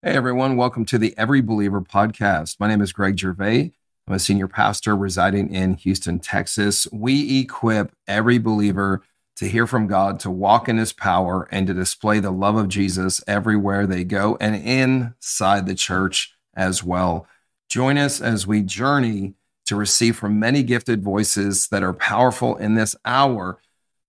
Hey, everyone. Welcome to the Every Believer podcast. My name is Greg Gervais. I'm a senior pastor residing in Houston, Texas. We equip every believer to hear from God, to walk in his power, and to display the love of Jesus everywhere they go and inside the church as well. Join us as we journey to receive from many gifted voices that are powerful in this hour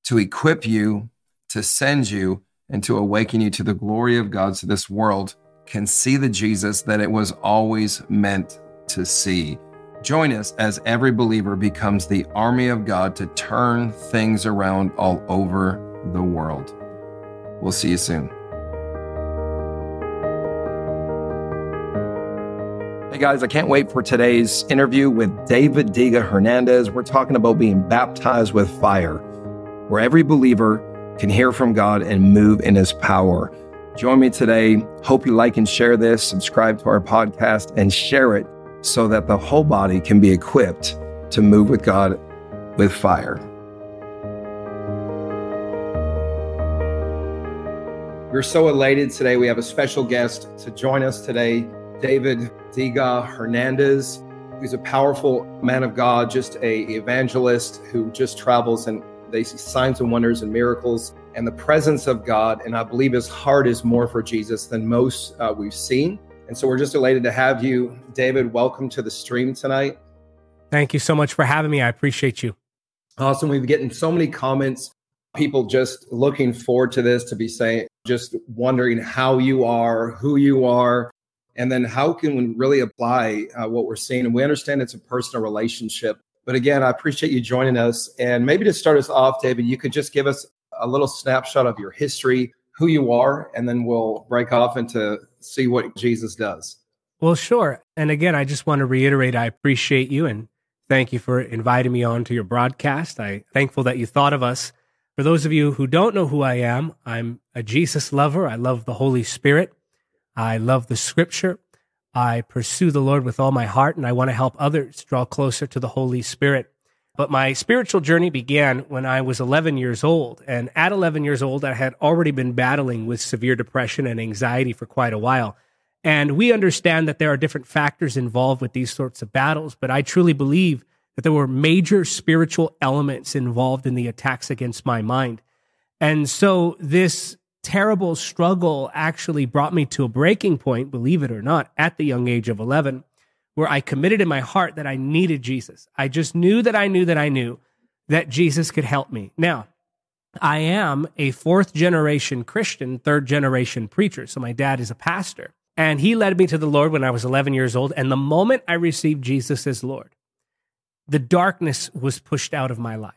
to equip you, to send you, and to awaken you to the glory of God to this world can see the Jesus that it was always meant to see. Join us as every believer becomes the army of God to turn things around all over the world. We'll see you soon. Hey guys, I can't wait for today's interview with David Diga Hernandez. We're talking about being baptized with fire, where every believer can hear from God and move in his power. Join me today. Hope you like and share this, subscribe to our podcast, and share it so that the whole body can be equipped to move with God with fire. We're so elated today. We have a special guest to join us today, David Diga Hernandez. He's a powerful man of God, just a evangelist who just travels and they see signs and wonders and miracles and the presence of God. And I believe his heart is more for Jesus than most uh, we've seen. And so we're just elated to have you, David. Welcome to the stream tonight. Thank you so much for having me. I appreciate you. Awesome. We've getting so many comments, people just looking forward to this, to be saying, just wondering how you are, who you are, and then how can we really apply uh, what we're seeing. And we understand it's a personal relationship. But again, I appreciate you joining us. And maybe to start us off, David, you could just give us a little snapshot of your history, who you are, and then we'll break off into see what Jesus does. Well, sure. And again, I just want to reiterate I appreciate you and thank you for inviting me on to your broadcast. I'm thankful that you thought of us. For those of you who don't know who I am, I'm a Jesus lover. I love the Holy Spirit. I love the scripture. I pursue the Lord with all my heart, and I want to help others draw closer to the Holy Spirit. But my spiritual journey began when I was 11 years old. And at 11 years old, I had already been battling with severe depression and anxiety for quite a while. And we understand that there are different factors involved with these sorts of battles, but I truly believe that there were major spiritual elements involved in the attacks against my mind. And so this terrible struggle actually brought me to a breaking point, believe it or not, at the young age of 11 where I committed in my heart that I needed Jesus. I just knew that I knew that I knew that Jesus could help me. Now, I am a fourth generation Christian, third generation preacher. So my dad is a pastor. And he led me to the Lord when I was 11 years old. And the moment I received Jesus as Lord, the darkness was pushed out of my life.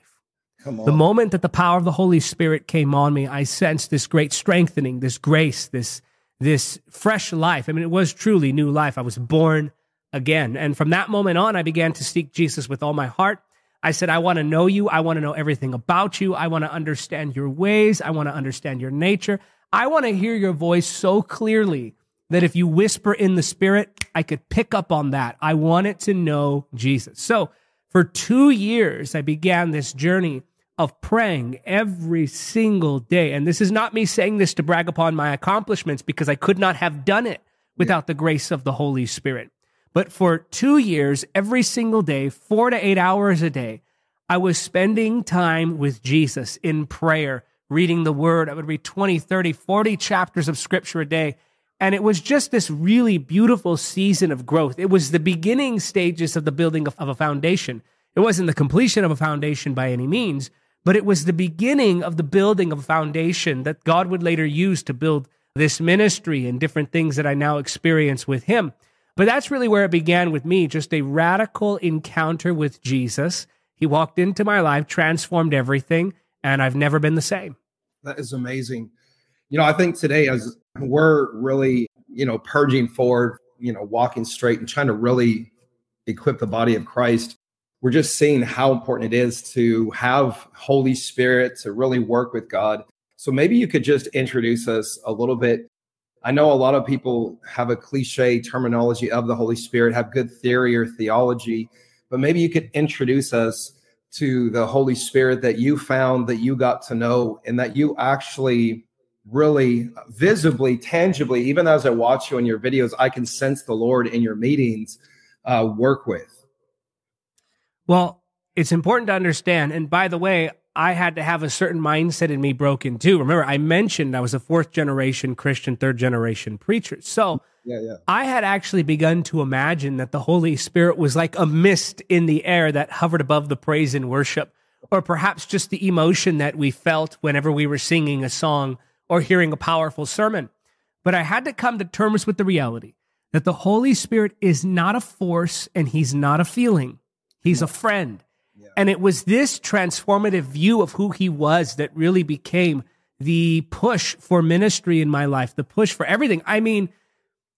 The moment that the power of the Holy Spirit came on me, I sensed this great strengthening, this grace, this, this fresh life. I mean, it was truly new life. I was born again. And from that moment on, I began to seek Jesus with all my heart. I said, I want to know you. I want to know everything about you. I want to understand your ways. I want to understand your nature. I want to hear your voice so clearly that if you whisper in the spirit, I could pick up on that. I wanted to know Jesus. So for two years, I began this journey of praying every single day. And this is not me saying this to brag upon my accomplishments because I could not have done it without the grace of the Holy Spirit. But for two years, every single day, four to eight hours a day, I was spending time with Jesus in prayer, reading the word. I would read 20, 30, 40 chapters of scripture a day. And it was just this really beautiful season of growth. It was the beginning stages of the building of, of a foundation. It wasn't the completion of a foundation by any means, but it was the beginning of the building of a foundation that God would later use to build this ministry and different things that I now experience with Him. But that's really where it began with me just a radical encounter with Jesus. He walked into my life, transformed everything, and I've never been the same. That is amazing. You know, I think today, as we're really, you know, purging forward, you know, walking straight and trying to really equip the body of Christ, we're just seeing how important it is to have Holy Spirit to really work with God. So maybe you could just introduce us a little bit I know a lot of people have a cliche terminology of the Holy Spirit, have good theory or theology, but maybe you could introduce us to the Holy Spirit that you found, that you got to know, and that you actually really visibly, tangibly, even as I watch you in your videos, I can sense the Lord in your meetings uh, work with? Well, it's important to understand. And by the way, I had to have a certain mindset in me broken too. Remember, I mentioned I was a fourth generation Christian, third generation preacher. So yeah, yeah. I had actually begun to imagine that the Holy Spirit was like a mist in the air that hovered above the praise and worship, or perhaps just the emotion that we felt whenever we were singing a song or hearing a powerful sermon. But I had to come to terms with the reality that the Holy Spirit is not a force and he's not a feeling. He's a friend. And it was this transformative view of who he was that really became the push for ministry in my life, the push for everything. I mean,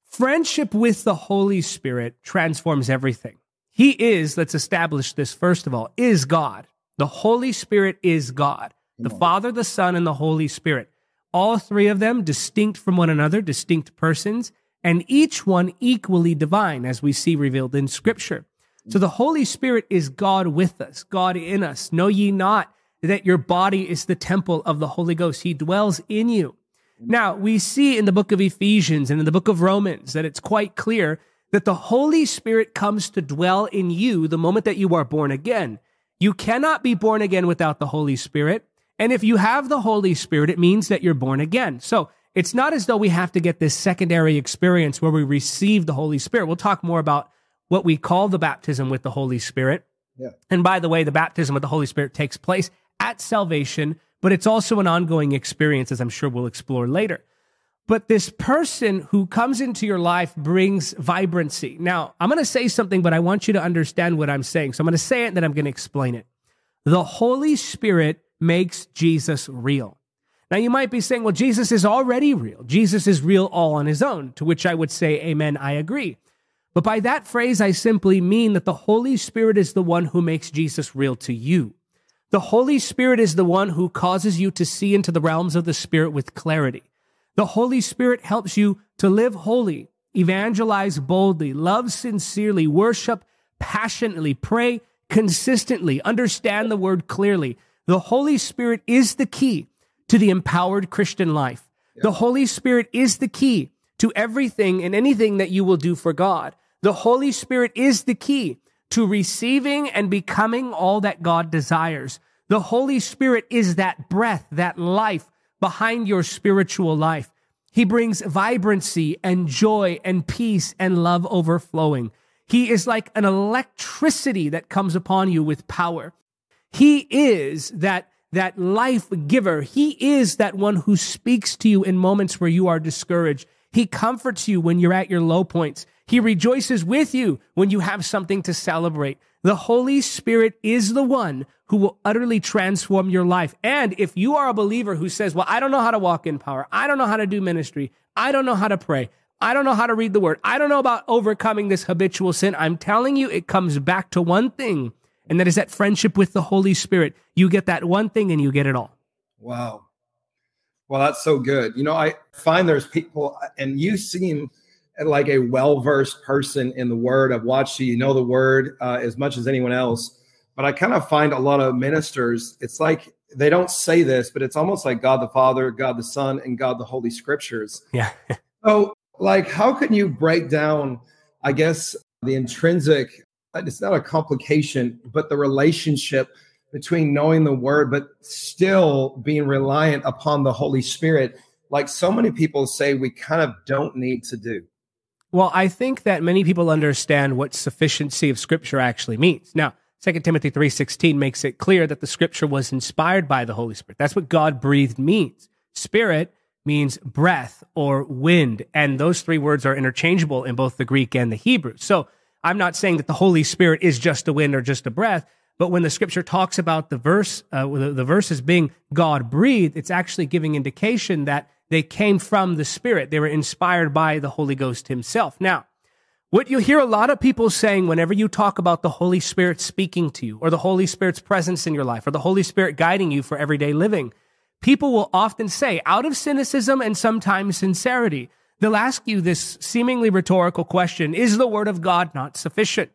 friendship with the Holy Spirit transforms everything. He is, let's establish this first of all, is God. The Holy Spirit is God, the Father, the Son, and the Holy Spirit. All three of them distinct from one another, distinct persons, and each one equally divine, as we see revealed in Scripture. So the Holy Spirit is God with us, God in us. Know ye not that your body is the temple of the Holy Ghost? He dwells in you. Now, we see in the book of Ephesians and in the book of Romans that it's quite clear that the Holy Spirit comes to dwell in you the moment that you are born again. You cannot be born again without the Holy Spirit. And if you have the Holy Spirit, it means that you're born again. So it's not as though we have to get this secondary experience where we receive the Holy Spirit. We'll talk more about what we call the baptism with the Holy Spirit. Yeah. And by the way, the baptism with the Holy Spirit takes place at salvation, but it's also an ongoing experience, as I'm sure we'll explore later. But this person who comes into your life brings vibrancy. Now, I'm going to say something, but I want you to understand what I'm saying. So I'm going to say it and then I'm going to explain it. The Holy Spirit makes Jesus real. Now, you might be saying, well, Jesus is already real. Jesus is real all on his own, to which I would say, Amen, I agree. But by that phrase, I simply mean that the Holy Spirit is the one who makes Jesus real to you. The Holy Spirit is the one who causes you to see into the realms of the Spirit with clarity. The Holy Spirit helps you to live holy, evangelize boldly, love sincerely, worship passionately, pray consistently, understand the word clearly. The Holy Spirit is the key to the empowered Christian life. The Holy Spirit is the key to everything and anything that you will do for God. The Holy Spirit is the key to receiving and becoming all that God desires. The Holy Spirit is that breath, that life behind your spiritual life. He brings vibrancy and joy and peace and love overflowing. He is like an electricity that comes upon you with power. He is that, that life giver. He is that one who speaks to you in moments where you are discouraged. He comforts you when you're at your low points. He rejoices with you when you have something to celebrate. The Holy Spirit is the one who will utterly transform your life. And if you are a believer who says, well, I don't know how to walk in power. I don't know how to do ministry. I don't know how to pray. I don't know how to read the word. I don't know about overcoming this habitual sin. I'm telling you, it comes back to one thing, and that is that friendship with the Holy Spirit. You get that one thing and you get it all. Wow. Well, that's so good. You know, I find there's people, and you seem like a well versed person in the word. I've watched you, you know the word uh, as much as anyone else. But I kind of find a lot of ministers, it's like they don't say this, but it's almost like God the Father, God the Son, and God the Holy Scriptures. Yeah. so, like, how can you break down, I guess, the intrinsic, it's not a complication, but the relationship between knowing the word, but still being reliant upon the Holy Spirit? Like so many people say, we kind of don't need to do. Well, I think that many people understand what sufficiency of scripture actually means. Now, 2 Timothy 3:16 makes it clear that the scripture was inspired by the Holy Spirit. That's what God breathed means. Spirit means breath or wind, and those three words are interchangeable in both the Greek and the Hebrew. So, I'm not saying that the Holy Spirit is just a wind or just a breath, but when the scripture talks about the verse, uh, the, the verses being God breathed, it's actually giving indication that they came from the Spirit. They were inspired by the Holy Ghost Himself. Now, what you'll hear a lot of people saying whenever you talk about the Holy Spirit speaking to you, or the Holy Spirit's presence in your life, or the Holy Spirit guiding you for everyday living, people will often say, out of cynicism and sometimes sincerity, they'll ask you this seemingly rhetorical question Is the Word of God not sufficient?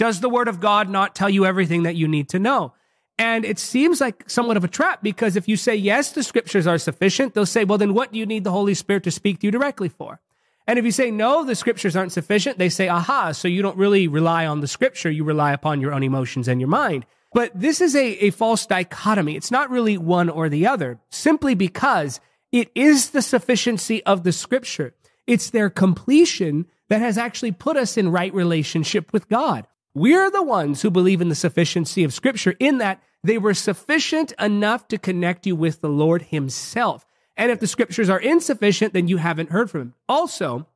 Does the Word of God not tell you everything that you need to know? And it seems like somewhat of a trap because if you say, yes, the scriptures are sufficient, they'll say, well, then what do you need the Holy Spirit to speak to you directly for? And if you say, no, the scriptures aren't sufficient, they say, aha, so you don't really rely on the scripture, you rely upon your own emotions and your mind. But this is a, a false dichotomy. It's not really one or the other, simply because it is the sufficiency of the scripture. It's their completion that has actually put us in right relationship with God. We're the ones who believe in the sufficiency of scripture in that they were sufficient enough to connect you with the Lord himself. And if the scriptures are insufficient, then you haven't heard from him. Also,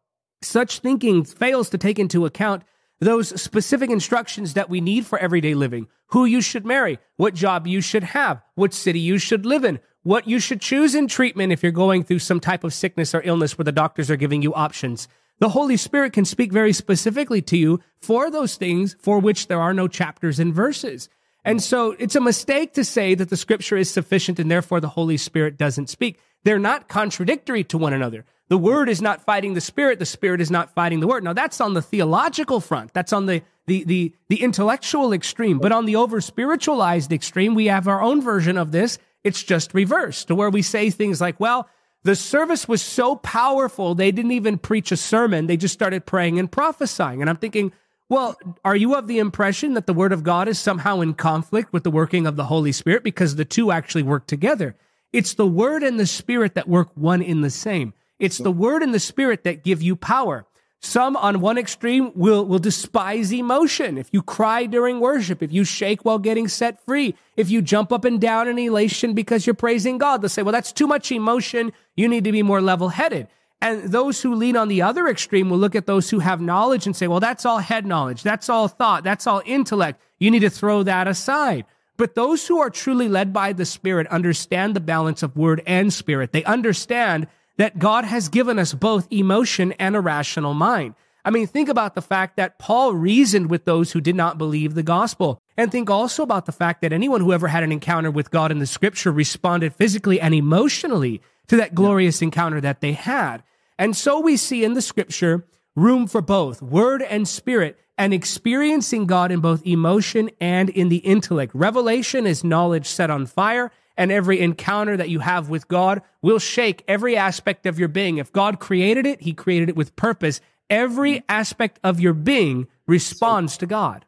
such thinking fails to take into account those specific instructions that we need for everyday living who you should marry, what job you should have, what city you should live in, what you should choose in treatment if you're going through some type of sickness or illness where the doctors are giving you options. The Holy Spirit can speak very specifically to you for those things for which there are no chapters and verses. And so it's a mistake to say that the scripture is sufficient and therefore the Holy Spirit doesn't speak. They're not contradictory to one another. The word is not fighting the spirit. The spirit is not fighting the word. Now that's on the theological front. That's on the, the, the, the intellectual extreme. But on the over spiritualized extreme, we have our own version of this. It's just reversed to where we say things like, well, the service was so powerful. They didn't even preach a sermon. They just started praying and prophesying. And I'm thinking, well, are you of the impression that the word of God is somehow in conflict with the working of the Holy Spirit? Because the two actually work together. It's the word and the spirit that work one in the same. It's the word and the spirit that give you power. Some on one extreme will, will despise emotion. If you cry during worship, if you shake while getting set free, if you jump up and down in elation because you're praising God, they'll say, well, that's too much emotion. You need to be more level headed. And those who lean on the other extreme will look at those who have knowledge and say, well, that's all head knowledge. That's all thought. That's all intellect. You need to throw that aside. But those who are truly led by the Spirit understand the balance of word and spirit. They understand that God has given us both emotion and a rational mind. I mean, think about the fact that Paul reasoned with those who did not believe the gospel. And think also about the fact that anyone who ever had an encounter with God in the scripture responded physically and emotionally to that glorious encounter that they had. And so we see in the scripture room for both word and spirit and experiencing God in both emotion and in the intellect. Revelation is knowledge set on fire and every encounter that you have with God will shake every aspect of your being. If God created it, He created it with purpose. Every aspect of your being responds to God.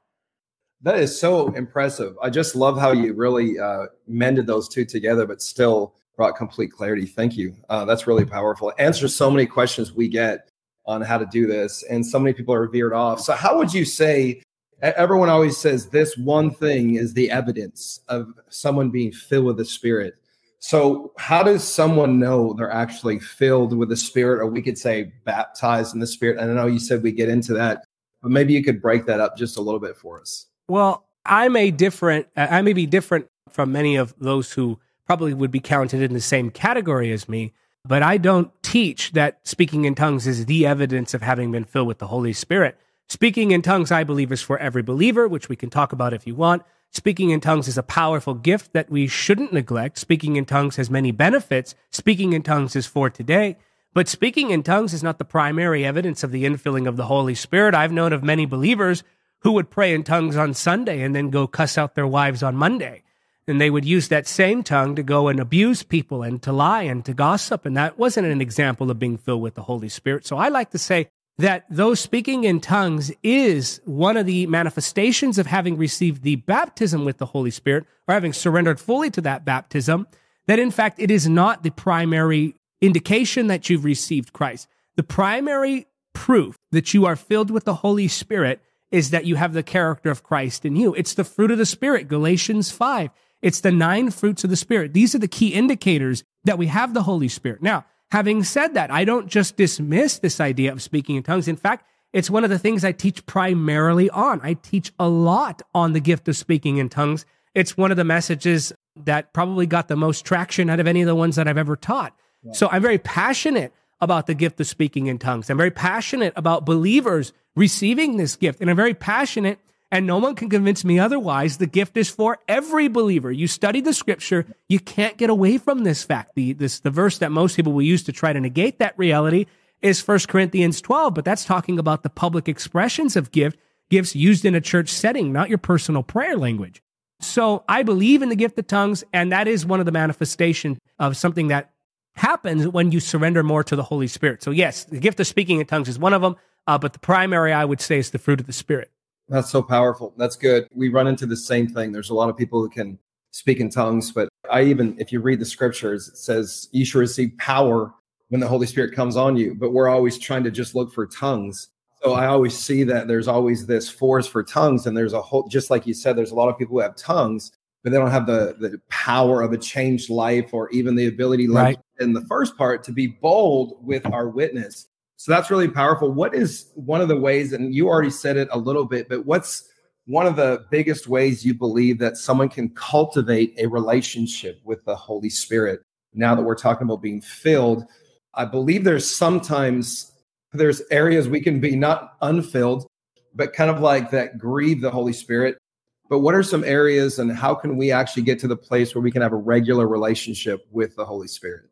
That is so impressive. I just love how you really uh, mended those two together, but still brought complete clarity. Thank you. Uh, that's really powerful. Answers so many questions we get on how to do this, and so many people are veered off. So, how would you say everyone always says this one thing is the evidence of someone being filled with the spirit. So how does someone know they're actually filled with the spirit? Or we could say baptized in the spirit. And i know you said we get into that but maybe you could break that up just a little bit for us. Well i'm a different i may be different from many of those who probably would be counted in the same category as me but i don't teach that speaking in tongues is the evidence of having been filled with the holy spirit Speaking in tongues, I believe, is for every believer, which we can talk about if you want. Speaking in tongues is a powerful gift that we shouldn't neglect. Speaking in tongues has many benefits. Speaking in tongues is for today. But speaking in tongues is not the primary evidence of the infilling of the Holy Spirit. I've known of many believers who would pray in tongues on Sunday and then go cuss out their wives on Monday. And they would use that same tongue to go and abuse people and to lie and to gossip. And that wasn't an example of being filled with the Holy Spirit. So I like to say that those speaking in tongues is one of the manifestations of having received the baptism with the Holy Spirit or having surrendered fully to that baptism, that in fact it is not the primary indication that you've received Christ. The primary proof that you are filled with the Holy Spirit is that you have the character of Christ in you. It's the fruit of the Spirit, Galatians 5. It's the nine fruits of the Spirit. These are the key indicators that we have the Holy Spirit. Now, Having said that, I don't just dismiss this idea of speaking in tongues. In fact, it's one of the things I teach primarily on. I teach a lot on the gift of speaking in tongues. It's one of the messages that probably got the most traction out of any of the ones that I've ever taught. Yeah. So I'm very passionate about the gift of speaking in tongues. I'm very passionate about believers receiving this gift. And I'm very passionate and no one can convince me otherwise. The gift is for every believer. You study the scripture, you can't get away from this fact. The, this, the verse that most people will use to try to negate that reality is 1 Corinthians 12, but that's talking about the public expressions of gift, gifts used in a church setting, not your personal prayer language. So I believe in the gift of tongues, and that is one of the manifestation of something that happens when you surrender more to the Holy Spirit. So yes, the gift of speaking in tongues is one of them, uh, but the primary I would say is the fruit of the Spirit. That's so powerful. That's good. We run into the same thing. There's a lot of people who can speak in tongues, but I even, if you read the scriptures, it says you should receive power when the Holy Spirit comes on you. But we're always trying to just look for tongues. So I always see that there's always this force for tongues, and there's a whole, just like you said, there's a lot of people who have tongues, but they don't have the the power of a changed life or even the ability, like right. in the first part, to be bold with our witness. So that's really powerful. What is one of the ways, and you already said it a little bit, but what's one of the biggest ways you believe that someone can cultivate a relationship with the Holy Spirit? Now that we're talking about being filled, I believe there's sometimes there's areas we can be not unfilled, but kind of like that grieve the Holy Spirit. But what are some areas and how can we actually get to the place where we can have a regular relationship with the Holy Spirit?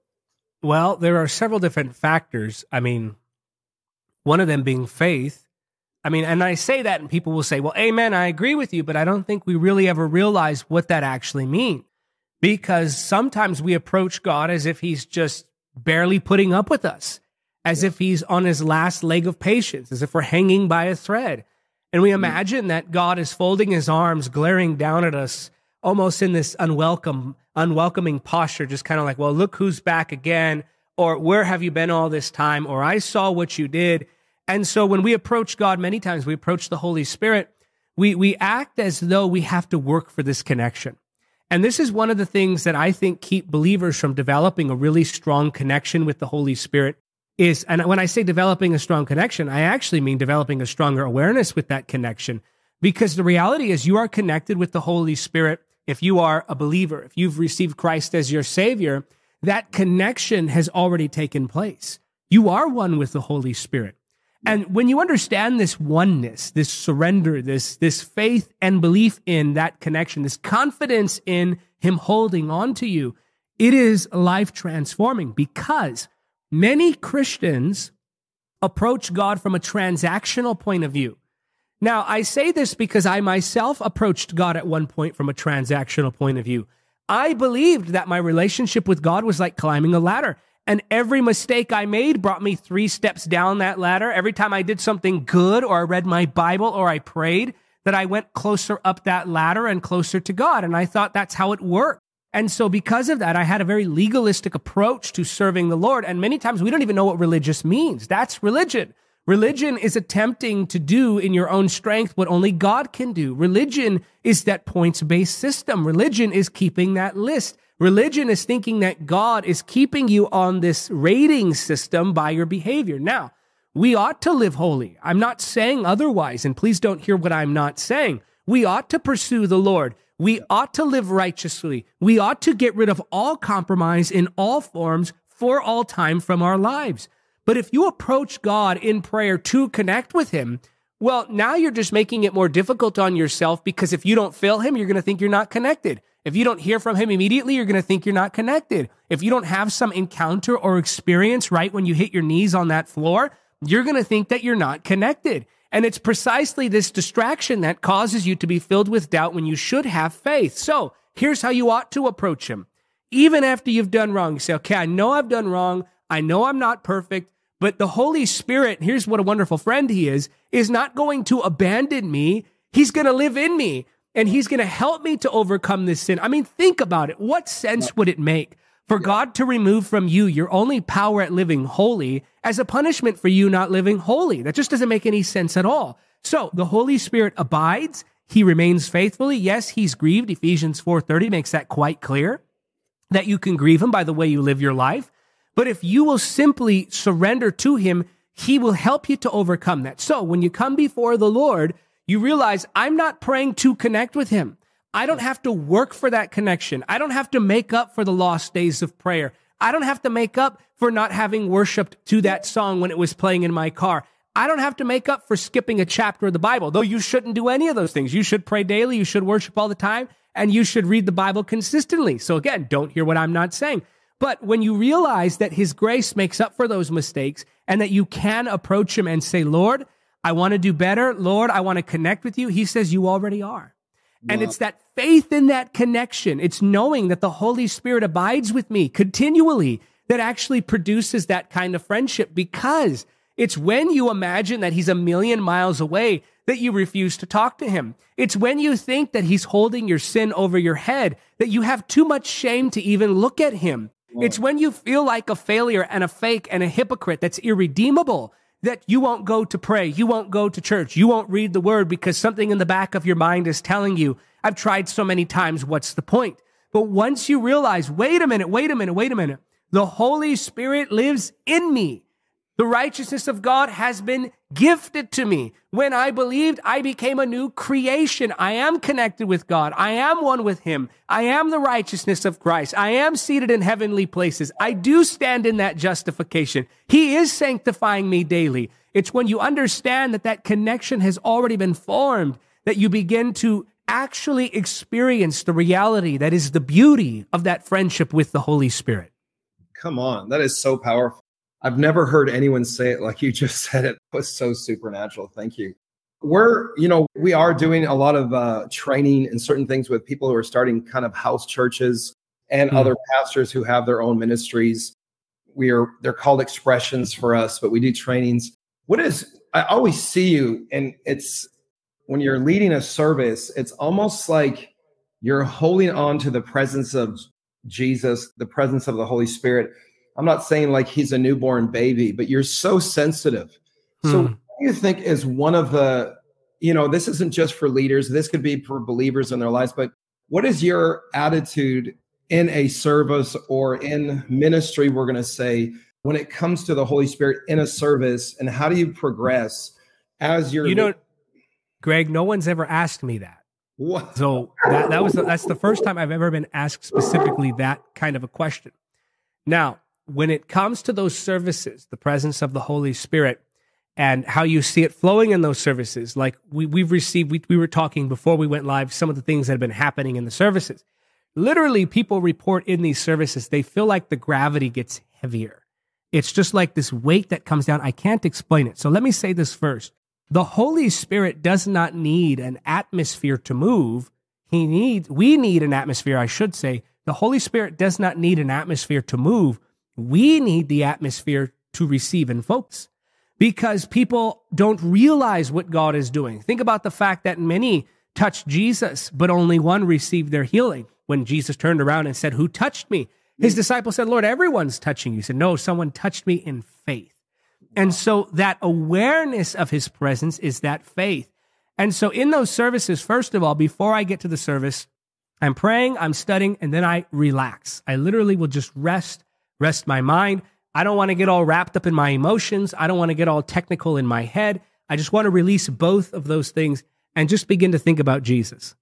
Well, there are several different factors. I mean, one of them being faith. I mean, and I say that and people will say, well, amen, I agree with you, but I don't think we really ever realize what that actually means. Because sometimes we approach God as if he's just barely putting up with us, as if he's on his last leg of patience, as if we're hanging by a thread. And we mm-hmm. imagine that God is folding his arms, glaring down at us, almost in this unwelcome, unwelcoming posture, just kind of like, well, look who's back again, or where have you been all this time, or I saw what you did. And so when we approach God, many times we approach the Holy Spirit, we, we act as though we have to work for this connection. And this is one of the things that I think keep believers from developing a really strong connection with the Holy Spirit is, and when I say developing a strong connection, I actually mean developing a stronger awareness with that connection. Because the reality is you are connected with the Holy Spirit if you are a believer, if you've received Christ as your savior, that connection has already taken place. You are one with the Holy Spirit. And when you understand this oneness, this surrender, this, this faith and belief in that connection, this confidence in him holding on to you, it is life transforming because many Christians approach God from a transactional point of view. Now, I say this because I myself approached God at one point from a transactional point of view. I believed that my relationship with God was like climbing a ladder. And every mistake I made brought me three steps down that ladder. Every time I did something good or I read my Bible or I prayed, that I went closer up that ladder and closer to God. And I thought that's how it worked. And so because of that, I had a very legalistic approach to serving the Lord. And many times we don't even know what religious means. That's religion. Religion is attempting to do in your own strength what only God can do. Religion is that points based system. Religion is keeping that list. Religion is thinking that God is keeping you on this rating system by your behavior. Now, we ought to live holy. I'm not saying otherwise, and please don't hear what I'm not saying. We ought to pursue the Lord. We ought to live righteously. We ought to get rid of all compromise in all forms for all time from our lives. But if you approach God in prayer to connect with Him, well, now you're just making it more difficult on yourself because if you don't feel Him, you're going to think you're not connected. If you don't hear from him immediately, you're going to think you're not connected. If you don't have some encounter or experience right when you hit your knees on that floor, you're going to think that you're not connected. And it's precisely this distraction that causes you to be filled with doubt when you should have faith. So here's how you ought to approach him. Even after you've done wrong, you say, okay, I know I've done wrong. I know I'm not perfect, but the Holy Spirit, here's what a wonderful friend he is, is not going to abandon me. He's going to live in me and he's going to help me to overcome this sin. I mean, think about it. What sense would it make for God to remove from you your only power at living holy as a punishment for you not living holy? That just doesn't make any sense at all. So the Holy Spirit abides. He remains faithfully. Yes, he's grieved. Ephesians 4:30 makes that quite clear that you can grieve him by the way you live your life. But if you will simply surrender to him, he will help you to overcome that. So when you come before the Lord, you realize I'm not praying to connect with him. I don't have to work for that connection. I don't have to make up for the lost days of prayer. I don't have to make up for not having worshiped to that song when it was playing in my car. I don't have to make up for skipping a chapter of the Bible, though you shouldn't do any of those things. You should pray daily. You should worship all the time and you should read the Bible consistently. So again, don't hear what I'm not saying. But when you realize that his grace makes up for those mistakes and that you can approach him and say, Lord, I want to do better. Lord, I want to connect with you. He says you already are. And it's that faith in that connection. It's knowing that the Holy Spirit abides with me continually that actually produces that kind of friendship because it's when you imagine that he's a million miles away that you refuse to talk to him. It's when you think that he's holding your sin over your head that you have too much shame to even look at him. It's mm. when you feel like a failure and a fake and a hypocrite that's irredeemable that you won't go to pray. You won't go to church. You won't read the word because something in the back of your mind is telling you, I've tried so many times. What's the point? But once you realize, wait a minute, wait a minute, wait a minute. The Holy Spirit lives in me. The righteousness of God has been gifted to me. When I believed, I became a new creation. I am connected with God. I am one with Him. I am the righteousness of Christ. I am seated in heavenly places. I do stand in that justification. He is sanctifying me daily. It's when you understand that that connection has already been formed that you begin to actually experience the reality that is the beauty of that friendship with the Holy Spirit. Come on, that is so powerful. I've never heard anyone say it like you just said it. was so supernatural. Thank you. We're, you know, we are doing a lot of uh, training and certain things with people who are starting kind of house churches and mm. other pastors who have their own ministries. We are, they're called expressions for us, but we do trainings. What is, I always see you, and it's when you're leading a service, it's almost like you're holding on to the presence of Jesus, the presence of the Holy Spirit I'm not saying like he's a newborn baby, but you're so sensitive. Hmm. So, what do you think is one of the, you know, this isn't just for leaders, this could be for believers in their lives, but what is your attitude in a service or in ministry, we're going to say, when it comes to the Holy Spirit in a service, and how do you progress as you're. You know, Greg, no one's ever asked me that. What? So that, that was the, that's the first time I've ever been asked specifically that kind of a question. Now, when it comes to those services, the presence of the Holy Spirit and how you see it flowing in those services, like we, we've received, we, we were talking before we went live, some of the things that have been happening in the services. Literally, people report in these services, they feel like the gravity gets heavier. It's just like this weight that comes down. I can't explain it. So let me say this first. The Holy Spirit does not need an atmosphere to move. He needs, we need an atmosphere, I should say. The Holy Spirit does not need an atmosphere to move. We need the atmosphere to receive and focus because people don't realize what God is doing. Think about the fact that many touched Jesus, but only one received their healing. When Jesus turned around and said, Who touched me? His mm. disciples said, Lord, everyone's touching you. He said, No, someone touched me in faith. And so that awareness of his presence is that faith. And so in those services, first of all, before I get to the service, I'm praying, I'm studying, and then I relax. I literally will just rest rest my mind. I don't want to get all wrapped up in my emotions. I don't want to get all technical in my head. I just want to release both of those things and just begin to think about Jesus.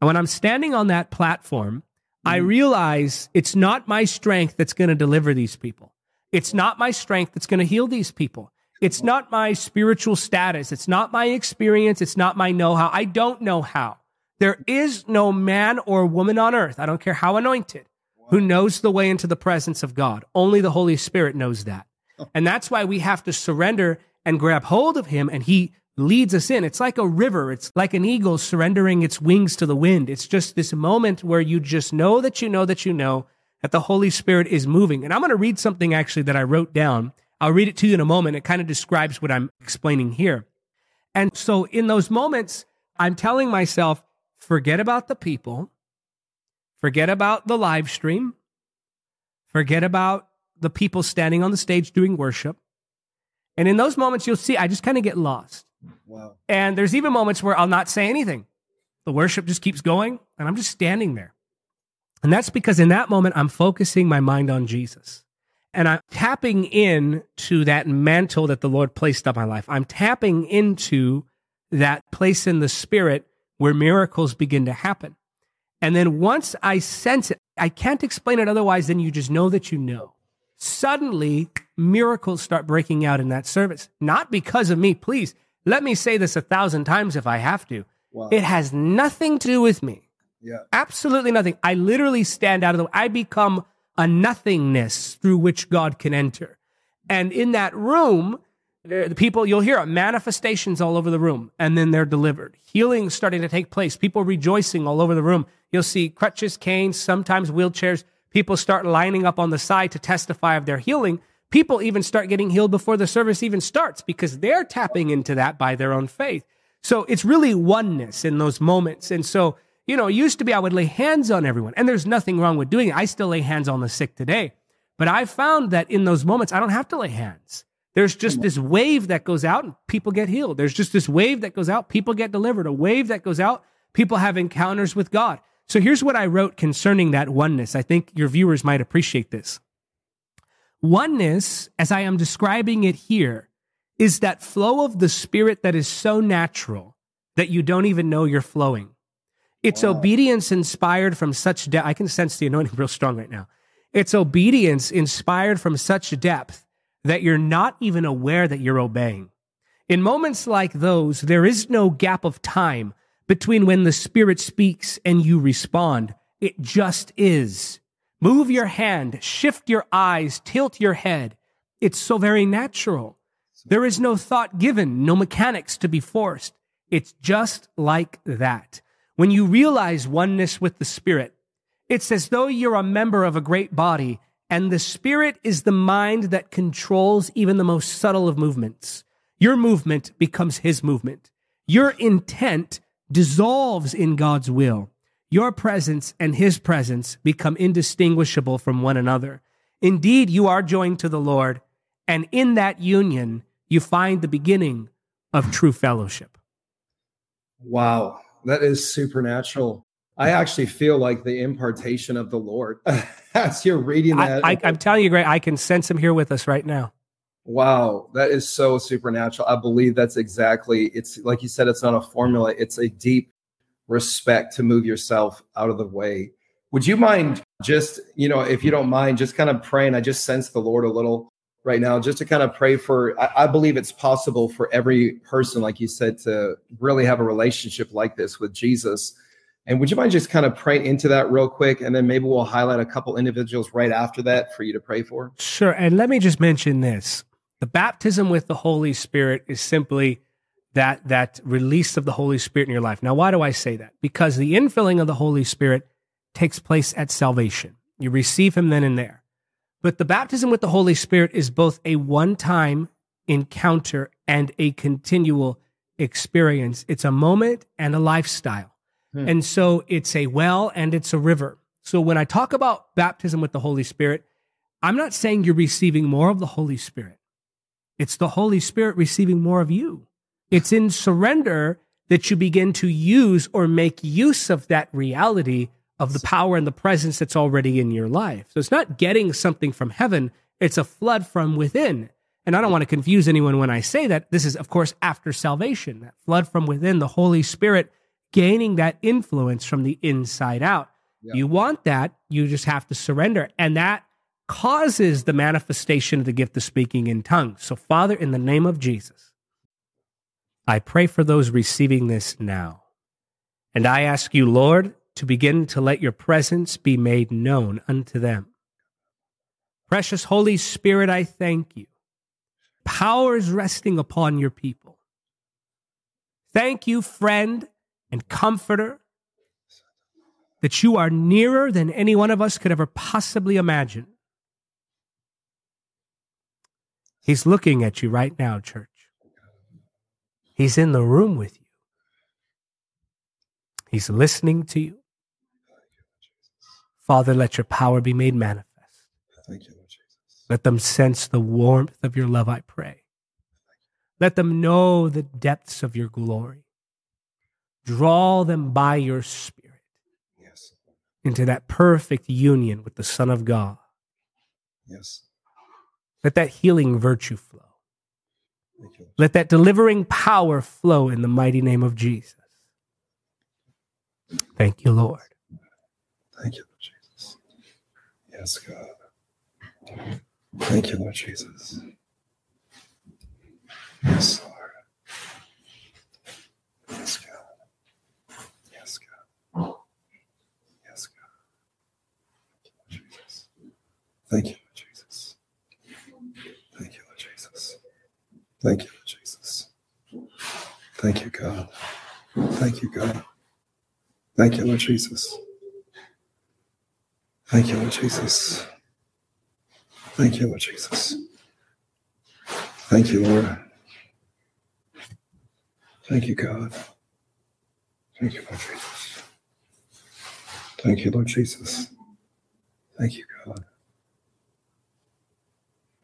And when I'm standing on that platform, I mm-hmm. realize it's not my strength that's going to deliver these people. It's not my strength that's going to heal these people. It's not my spiritual status. It's not my experience. It's not my know how. I don't know how. There is no man or woman on earth. I don't care how anointed who knows the way into the presence of God. Only the Holy Spirit knows that. Oh. And that's why we have to surrender and grab hold of Him, and He leads us in. It's like a river. It's like an eagle surrendering its wings to the wind. It's just this moment where you just know that you know that you know that the Holy Spirit is moving. And I'm going to read something actually that I wrote down. I'll read it to you in a moment. It kind of describes what I'm explaining here. And so in those moments, I'm telling myself, forget about the people Forget about the live stream. Forget about the people standing on the stage doing worship. And in those moments, you'll see I just kind of get lost. Wow. And there's even moments where I'll not say anything. The worship just keeps going, and I'm just standing there. And that's because in that moment, I'm focusing my mind on Jesus. And I'm tapping in to that mantle that the Lord placed on my life. I'm tapping into that place in the spirit where miracles begin to happen. And then once I sense it, I can't explain it otherwise than you just know that you know. Suddenly, miracles start breaking out in that service. Not because of me, please. Let me say this a thousand times if I have to. Wow. It has nothing to do with me. Yeah. Absolutely nothing. I literally stand out of the way. I become a nothingness through which God can enter. And in that room, The people, you'll hear manifestations all over the room, and then they're delivered. Healing starting to take place. People rejoicing all over the room. You'll see crutches, canes, sometimes wheelchairs. People start lining up on the side to testify of their healing. People even start getting healed before the service even starts because they're tapping into that by their own faith. So it's really oneness in those moments. And so, you know, it used to be I would lay hands on everyone, and there's nothing wrong with doing it. I still lay hands on the sick today. But I found that in those moments, I don't have to lay hands. There's just this wave that goes out and people get healed. There's just this wave that goes out, people get delivered. A wave that goes out, people have encounters with God. So here's what I wrote concerning that oneness. I think your viewers might appreciate this. Oneness, as I am describing it here, is that flow of the spirit that is so natural that you don't even know you're flowing. It's wow. obedience inspired from such depth. I can sense the anointing real strong right now. It's obedience inspired from such depth that you're not even aware that you're obeying. In moments like those, there is no gap of time between when the Spirit speaks and you respond. It just is. Move your hand, shift your eyes, tilt your head. It's so very natural. There is no thought given, no mechanics to be forced. It's just like that. When you realize oneness with the Spirit, it's as though you're a member of a great body, and the spirit is the mind that controls even the most subtle of movements. Your movement becomes his movement. Your intent dissolves in God's will. Your presence and his presence become indistinguishable from one another. Indeed, you are joined to the Lord, and in that union, you find the beginning of true fellowship. Wow, that is supernatural. I actually feel like the impartation of the Lord as you're reading that. I, am telling you, Greg, I can sense him here with us right now. Wow, that is so supernatural. I believe that's exactly. It's like you said. It's not a formula. It's a deep respect to move yourself out of the way. Would you mind just, you know, if you don't mind, just kind of praying? I just sense the Lord a little right now, just to kind of pray for. I, I believe it's possible for every person, like you said, to really have a relationship like this with Jesus and would you mind just kind of praying into that real quick? And then maybe we'll highlight a couple individuals right after that for you to pray for. Sure. And let me just mention this the baptism with the Holy Spirit is simply that, that release of the Holy Spirit in your life. Now, why do I say that? Because the infilling of the Holy Spirit takes place at salvation. You receive Him then and there. But the baptism with the Holy Spirit is both a one time encounter and a continual experience. It's a moment and a lifestyle. Hmm. And so it's a well and it's a river. So when I talk about baptism with the Holy Spirit, I'm not saying you're receiving more of the Holy Spirit. It's the Holy Spirit receiving more of you. It's in surrender that you begin to use or make use of that reality of the power and the presence that's already in your life. So it's not getting something from heaven, it's a flood from within. And I don't want to confuse anyone when I say that. This is, of course, after salvation, that flood from within, the Holy Spirit gaining that influence from the inside out. Yeah. You want that, you just have to surrender. And that causes the manifestation of the gift of speaking in tongues. So, Father, in the name of Jesus, I pray for those receiving this now. And I ask you, Lord, to begin to let your presence be made known unto them. Precious Holy Spirit, I thank you. Power is resting upon your people. Thank you, friend, and comforter, that you are nearer than any one of us could ever possibly imagine. He's looking at you right now, church. He's in the room with you. He's listening to you. Father, let your power be made manifest. Thank you, Lord Jesus. Let them sense the warmth of your love, I pray. Let them know the depths of your glory. Draw them by your Spirit yes. into that perfect union with the Son of God. Yes. Let that healing virtue flow. Let that delivering power flow in the mighty name of Jesus. Thank you, Lord. Thank you, Lord Jesus. Yes, God. Thank you, Lord Jesus. Yes, Lord. Thank you, Lord Jesus. Thank you, Lord Jesus. Thank you, Jesus. Thank you, God. Thank you, God. Thank you, Lord Jesus. Thank you, Lord Jesus. Thank you, Lord Jesus. Thank you, Lord. Thank you, God. Thank you, Lord Jesus. Thank you, Lord Jesus. Thank you, God.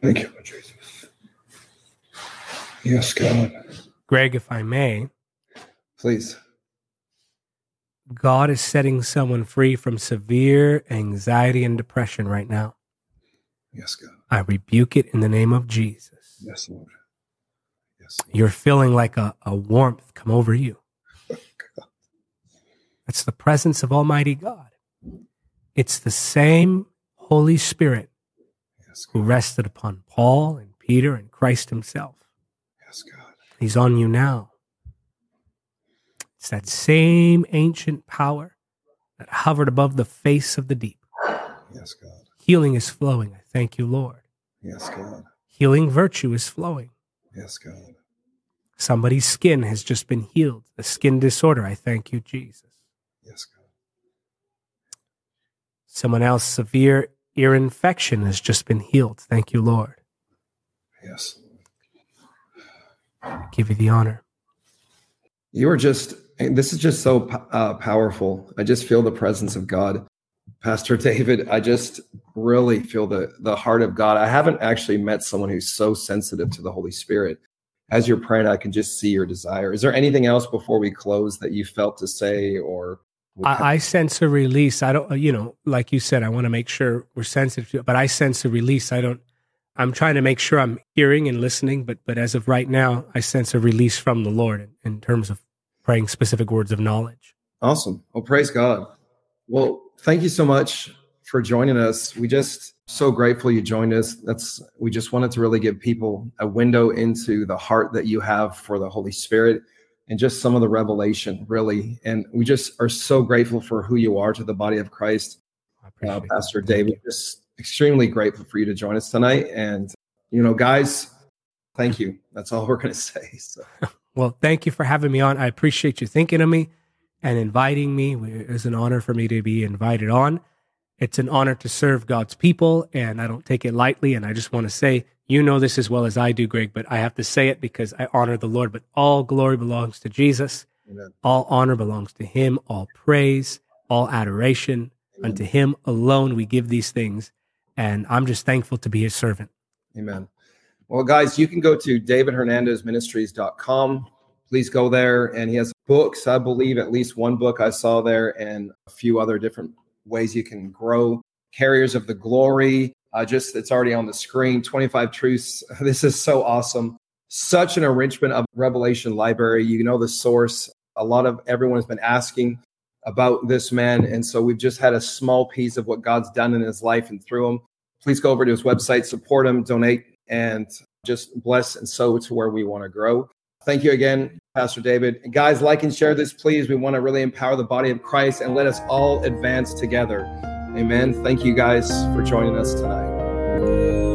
Thank you, Lord Jesus. Yes, God. Greg, if I may. Please. God is setting someone free from severe anxiety and depression right now. Yes, God. I rebuke it in the name of Jesus. Yes, Lord. Yes. Lord. You're feeling like a, a warmth come over you. That's the presence of Almighty God. It's the same Holy Spirit yes, who rested upon Paul and Peter and Christ Himself. Yes, God. He's on you now. It's that same ancient power that hovered above the face of the deep. Yes, God. Healing is flowing. I thank you, Lord. Yes, God. Healing virtue is flowing. Yes, God. Somebody's skin has just been healed. A skin disorder. I thank you, Jesus. Yes, God. Someone else, severe ear infection has just been healed. Thank you, Lord. Yes. I give you the honor. You are just, this is just so uh, powerful. I just feel the presence of God. Pastor David, I just really feel the, the heart of God. I haven't actually met someone who's so sensitive to the Holy Spirit. As you're praying, I can just see your desire. Is there anything else before we close that you felt to say or? I, I sense a release. I don't, you know, like you said, I want to make sure we're sensitive to it, but I sense a release. I don't, I'm trying to make sure I'm hearing and listening, but but as of right now, I sense a release from the Lord in, in terms of praying specific words of knowledge. Awesome. Well, praise God. Well, thank you so much for joining us. We just so grateful you joined us. That's we just wanted to really give people a window into the heart that you have for the Holy Spirit and just some of the revelation, really. And we just are so grateful for who you are to the body of Christ. Uh, Pastor David, just extremely grateful for you to join us tonight. And, you know, guys, thank you. That's all we're going to say. So. well, thank you for having me on. I appreciate you thinking of me and inviting me. It's an honor for me to be invited on. It's an honor to serve God's people, and I don't take it lightly. And I just want to say, you know this as well as I do, Greg, but I have to say it because I honor the Lord. But all glory belongs to Jesus. Amen. All honor belongs to Him. All praise, all adoration Amen. unto Him alone. We give these things. And I'm just thankful to be his servant. Amen. Well, guys, you can go to davidhernandezministries.com. Please go there. And he has books, I believe, at least one book I saw there, and a few other different ways you can grow. Carriers of the Glory, uh, just it's already on the screen. 25 Truths. This is so awesome. Such an enrichment of Revelation library. You know the source. A lot of everyone has been asking about this man. And so we've just had a small piece of what God's done in his life and through him please go over to his website, support him, donate, and just bless and sow to where we want to grow. Thank you again, Pastor David. Guys, like and share this, please. We want to really empower the body of Christ and let us all advance together. Amen. Thank you guys for joining us tonight.